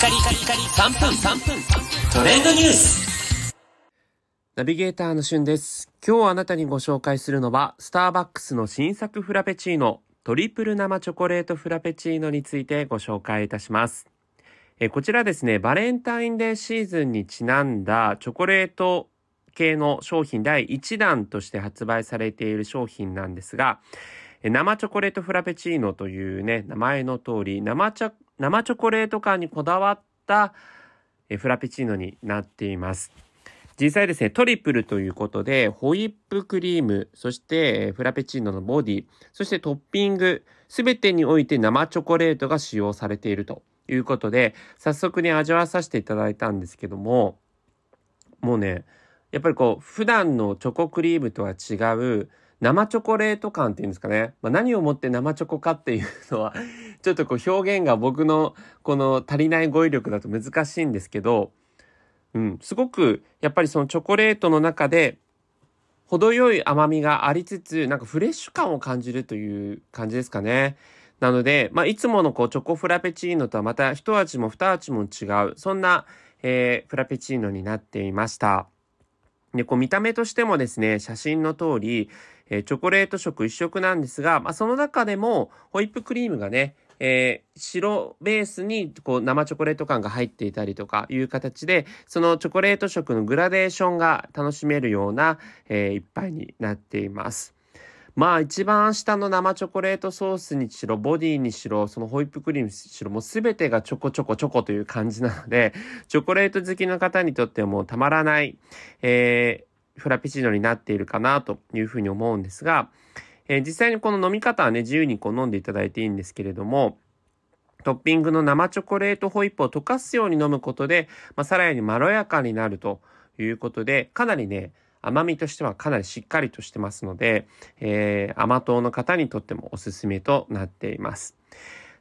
カリカリカリ3分3分トレンドニュースナビゲーターのしゅんです。今日あなたにご紹介するのは、スターバックスの新作フラペチーノ、トリプル生チョコレートフラペチーノについてご紹介いたします。えこちらですね、バレンタインデーシーズンにちなんだチョコレート系の商品第1弾として発売されている商品なんですが、え生チョコレートフラペチーノというね、名前の通り、生チョ生チョコレート感にこだわったフラペチーノになっています。実際ですね、トリプルということで、ホイップクリーム、そしてフラペチーノのボディ、そしてトッピング、すべてにおいて生チョコレートが使用されているということで、早速ね、味わわさせていただいたんですけども、もうね、やっぱりこう、普段のチョコクリームとは違う、生チョコレート感っていうんですかね。まあ、何をもって生チョコかっていうのは、ちょっとこう表現が僕のこの足りない語彙力だと難しいんですけど、うん、すごくやっぱりそのチョコレートの中で程よい甘みがありつつ、なんかフレッシュ感を感じるという感じですかね。なので、まあ、いつものこうチョコフラペチーノとはまた一味も二味も違う、そんな、えーフラペチーノになっていました。で、こう見た目としてもですね、写真の通り、えーチョコレート色一色なんですが、まあ、その中でもホイップクリームがね、えー白ベースにこう生チョコレート感が入っていたりとかいう形で、そのチョコレート色のグラデーションが楽しめるような、えー一杯になっています。まあ一番下の生チョコレートソースにしろ、ボディにしろ、そのホイップクリームにしろ、もう全てがチョコチョコチョコという感じなので、チョコレート好きの方にとってはもうたまらない、えーフラペチーノになっているかなというふうに思うんですが、えー実際にこの飲み方はね、自由にこう飲んでいただいていいんですけれども、トッピングの生チョコレートホイップを溶かすように飲むことで、まあ、さらにまろやかになるということで、かなりね、甘みとしてはかなりしっかりとしてますので、えー甘党の方にとってもおすすめとなっています。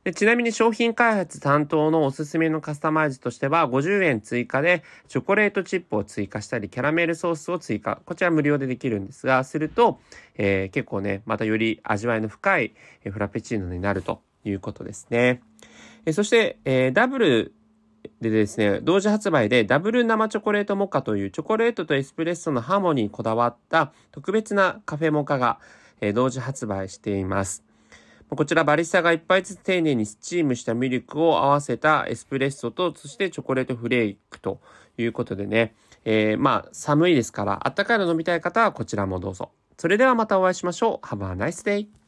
でちなみに商品開発担当のおすすめのカスタマイズとしては50円追加でチョコレートチップを追加したりキャラメルソースを追加こちら無料でできるんですがすると、えー結構ねまたより味わいの深いフラペチーノになるということですね。えそして、えーダブルでですね、同時発売でダブル生チョコレートモカというチョコレートとエスプレッソのハーモニーにこだわった特別なカフェモカが、え同時発売しています。こちらバリスタが一杯ずつ丁寧にスチームしたミルクを合わせたエスプレッソと、そしてチョコレートフレークということでね、えーまあ寒いですから、あったかいの飲みたい方はこちらもどうぞ。それではまたお会いしましょう。Have a nice day!